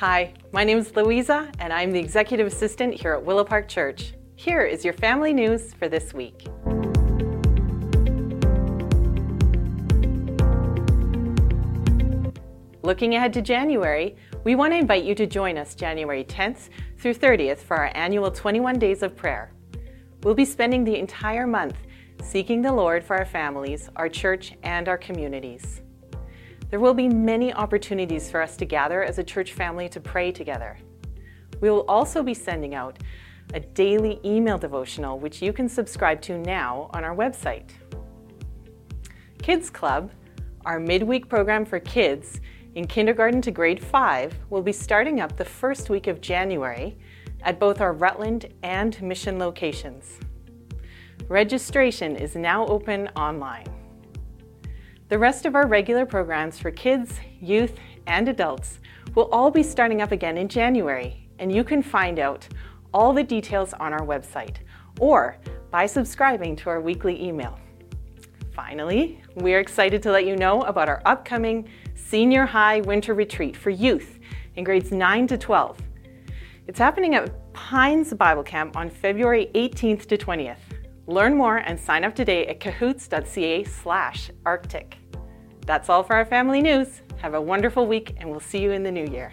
Hi, my name is Louisa, and I'm the executive assistant here at Willow Park Church. Here is your family news for this week. Looking ahead to January, we want to invite you to join us January 10th through 30th for our annual 21 Days of Prayer. We'll be spending the entire month seeking the Lord for our families, our church, and our communities. There will be many opportunities for us to gather as a church family to pray together. We will also be sending out a daily email devotional, which you can subscribe to now on our website. Kids Club, our midweek program for kids in kindergarten to grade 5, will be starting up the first week of January at both our Rutland and Mission locations. Registration is now open online. The rest of our regular programs for kids, youth, and adults will all be starting up again in January, and you can find out all the details on our website or by subscribing to our weekly email. Finally, we are excited to let you know about our upcoming Senior High Winter Retreat for youth in grades 9 to 12. It's happening at Pines Bible Camp on February 18th to 20th. Learn more and sign up today at cahoots.ca slash arctic. That's all for our family news. Have a wonderful week and we'll see you in the new year.